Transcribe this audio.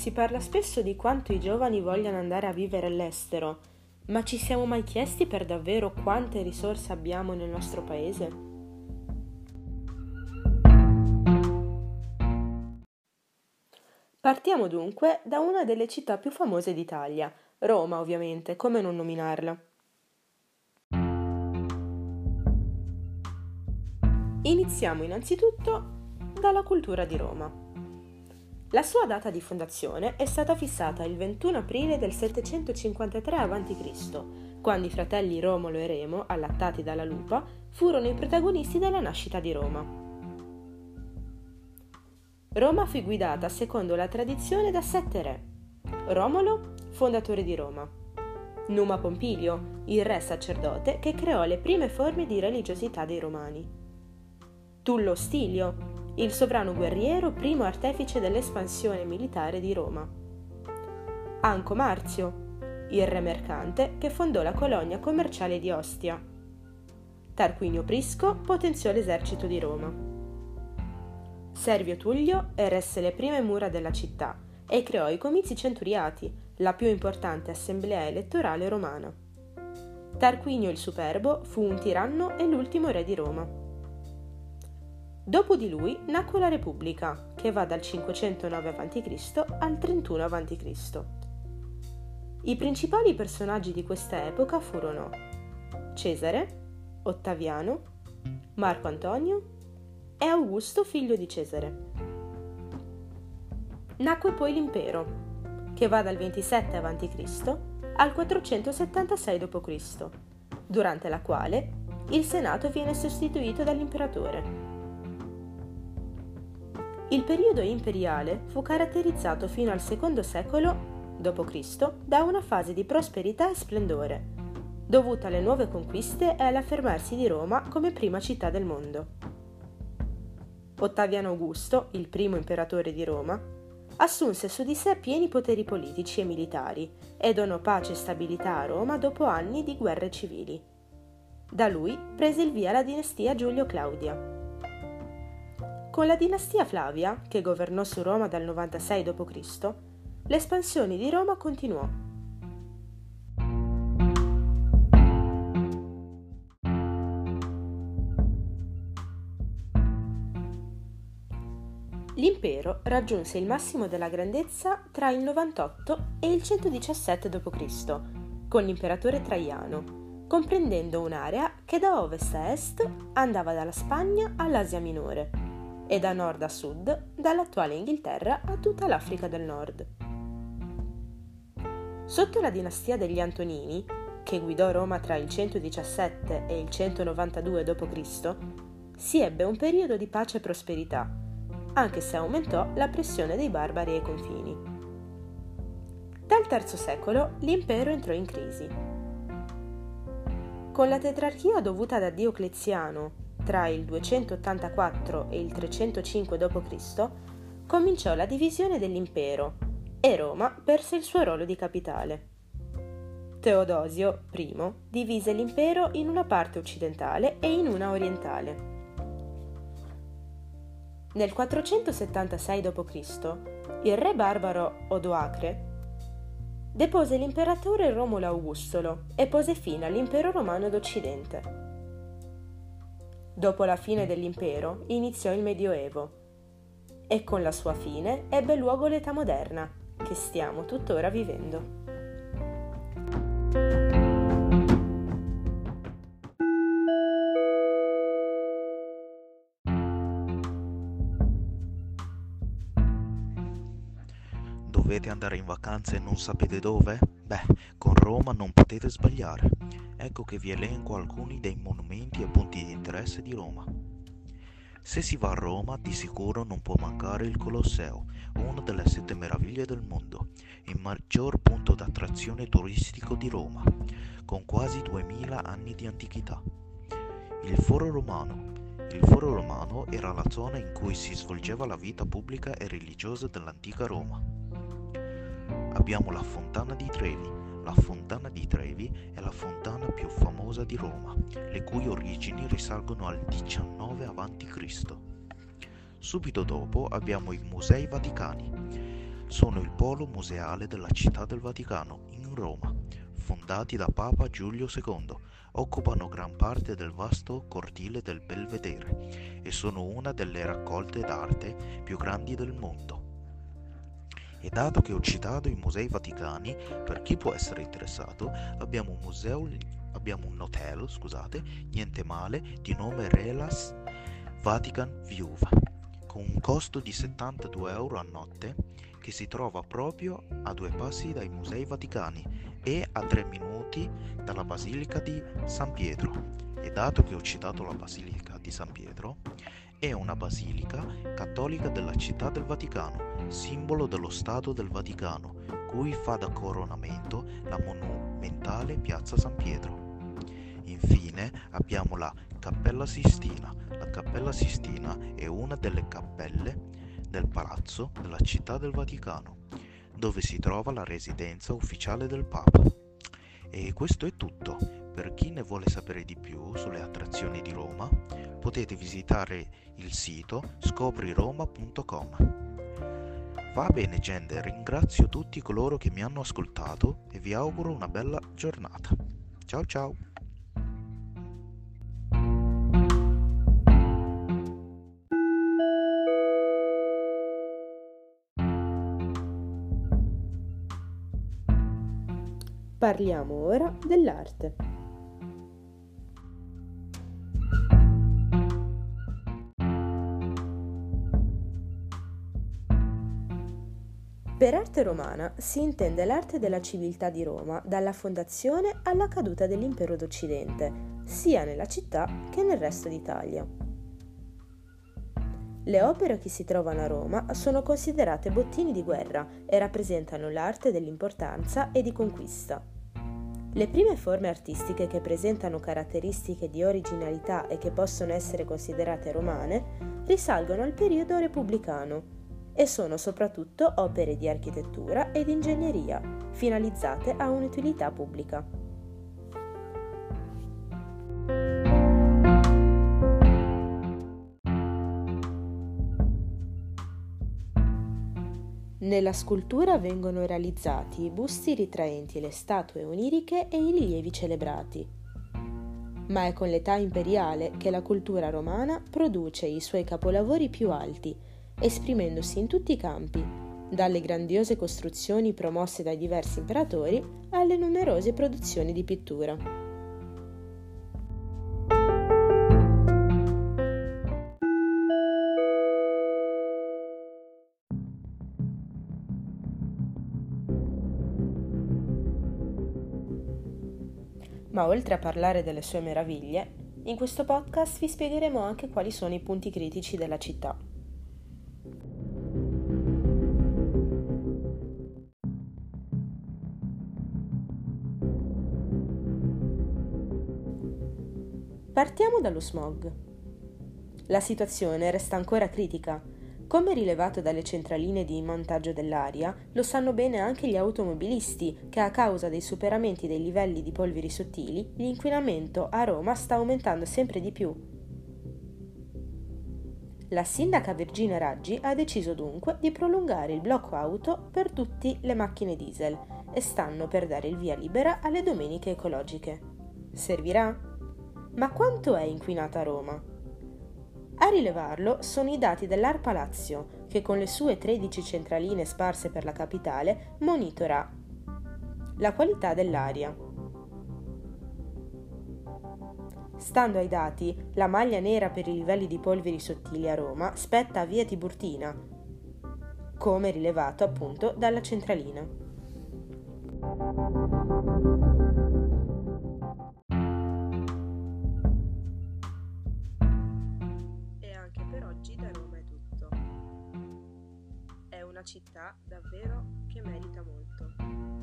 Si parla spesso di quanto i giovani vogliano andare a vivere all'estero, ma ci siamo mai chiesti per davvero quante risorse abbiamo nel nostro paese? Partiamo dunque da una delle città più famose d'Italia, Roma ovviamente, come non nominarla. Iniziamo innanzitutto dalla cultura di Roma. La sua data di fondazione è stata fissata il 21 aprile del 753 a.C., quando i fratelli Romolo e Remo, allattati dalla lupa, furono i protagonisti della nascita di Roma. Roma fu guidata secondo la tradizione da sette re. Romolo, fondatore di Roma. Numa Pompilio, il re sacerdote che creò le prime forme di religiosità dei Romani. Tullo Stilio, il sovrano guerriero primo artefice dell'espansione militare di Roma. Anco Marzio, il re mercante che fondò la colonia commerciale di Ostia. Tarquinio Prisco potenziò l'esercito di Roma. Servio Tullio eresse le prime mura della città e creò i comizi centuriati, la più importante assemblea elettorale romana. Tarquinio il Superbo fu un tiranno e l'ultimo re di Roma. Dopo di lui nacque la Repubblica, che va dal 509 a.C. al 31 a.C. I principali personaggi di questa epoca furono Cesare, Ottaviano, Marco Antonio e Augusto figlio di Cesare. Nacque poi l'impero, che va dal 27 a.C. al 476 d.C., durante la quale il Senato viene sostituito dall'imperatore il periodo imperiale fu caratterizzato fino al secondo secolo d.C. da una fase di prosperità e splendore, dovuta alle nuove conquiste e all'affermarsi di Roma come prima città del mondo. Ottaviano Augusto, il primo imperatore di Roma, assunse su di sé pieni poteri politici e militari e donò pace e stabilità a Roma dopo anni di guerre civili. Da lui prese il via la dinastia Giulio-Claudia. Con la dinastia Flavia, che governò su Roma dal 96 d.C., l'espansione di Roma continuò. L'impero raggiunse il massimo della grandezza tra il 98 e il 117 d.C., con l'imperatore Traiano, comprendendo un'area che da ovest a est andava dalla Spagna all'Asia Minore e da nord a sud dall'attuale Inghilterra a tutta l'Africa del Nord. Sotto la dinastia degli Antonini, che guidò Roma tra il 117 e il 192 d.C., si ebbe un periodo di pace e prosperità, anche se aumentò la pressione dei barbari ai confini. Dal III secolo l'impero entrò in crisi. Con la tetrarchia dovuta da Diocleziano tra il 284 e il 305 d.C., cominciò la divisione dell'impero e Roma perse il suo ruolo di capitale. Teodosio I divise l'impero in una parte occidentale e in una orientale. Nel 476 d.C., il re barbaro Odoacre depose l'imperatore Romolo Augustolo e pose fine all'impero romano d'Occidente. Dopo la fine dell'impero iniziò il Medioevo e con la sua fine ebbe luogo l'età moderna, che stiamo tuttora vivendo. Dovete andare in vacanza e non sapete dove? Beh, con Roma non potete sbagliare. Ecco che vi elenco alcuni dei monumenti e punti di interesse di Roma. Se si va a Roma, di sicuro non può mancare il Colosseo, una delle sette meraviglie del mondo, il maggior punto d'attrazione turistico di Roma, con quasi 2000 anni di antichità. Il Foro Romano. Il Foro Romano era la zona in cui si svolgeva la vita pubblica e religiosa dell'antica Roma. Abbiamo la Fontana di Trevi, la Fontana di Trevi è la fontana più famosa di Roma, le cui origini risalgono al 19 a.C. Subito dopo abbiamo i Musei Vaticani. sono il polo museale della Città del Vaticano in Roma, fondati da Papa Giulio II. Occupano gran parte del vasto cortile del Belvedere e sono una delle raccolte d'arte più grandi del mondo. E dato che ho citato i musei vaticani, per chi può essere interessato, abbiamo un museo, abbiamo un hotel, scusate, niente male, di nome Relas Vatican Viuva, con un costo di 72 euro a notte, che si trova proprio a due passi dai musei vaticani e a tre minuti dalla Basilica di San Pietro. E dato che ho citato la Basilica di San Pietro, è una basilica cattolica della città del Vaticano, simbolo dello Stato del Vaticano, cui fa da coronamento la monumentale piazza San Pietro. Infine abbiamo la Cappella Sistina. La Cappella Sistina è una delle cappelle del palazzo della città del Vaticano, dove si trova la residenza ufficiale del Papa. E questo è tutto. Per chi ne vuole sapere di più sulle attrazioni di Roma, potete visitare il sito scopriroma.com. Va bene gente, ringrazio tutti coloro che mi hanno ascoltato e vi auguro una bella giornata. Ciao ciao! Parliamo ora dell'arte. Per arte romana si intende l'arte della civiltà di Roma dalla fondazione alla caduta dell'impero d'Occidente, sia nella città che nel resto d'Italia. Le opere che si trovano a Roma sono considerate bottini di guerra e rappresentano l'arte dell'importanza e di conquista. Le prime forme artistiche che presentano caratteristiche di originalità e che possono essere considerate romane risalgono al periodo repubblicano e sono soprattutto opere di architettura ed ingegneria finalizzate a un'utilità pubblica. Nella scultura vengono realizzati i busti ritraenti le statue oniriche e i rilievi celebrati. Ma è con l'età imperiale che la cultura romana produce i suoi capolavori più alti, esprimendosi in tutti i campi, dalle grandiose costruzioni promosse dai diversi imperatori alle numerose produzioni di pittura. Ma oltre a parlare delle sue meraviglie, in questo podcast vi spiegheremo anche quali sono i punti critici della città. Partiamo dallo smog. La situazione resta ancora critica. Come rilevato dalle centraline di montaggio dell'aria, lo sanno bene anche gli automobilisti che a causa dei superamenti dei livelli di polveri sottili, l'inquinamento a Roma sta aumentando sempre di più. La sindaca Virginia Raggi ha deciso dunque di prolungare il blocco auto per tutte le macchine diesel e stanno per dare il via libera alle domeniche ecologiche. Servirà? Ma quanto è inquinata Roma? A rilevarlo sono i dati dell'ARPA Lazio, che con le sue 13 centraline sparse per la capitale monitora la qualità dell'aria. Stando ai dati, la maglia nera per i livelli di polveri sottili a Roma spetta a via Tiburtina, come rilevato appunto dalla centralina. Una città davvero che merita molto.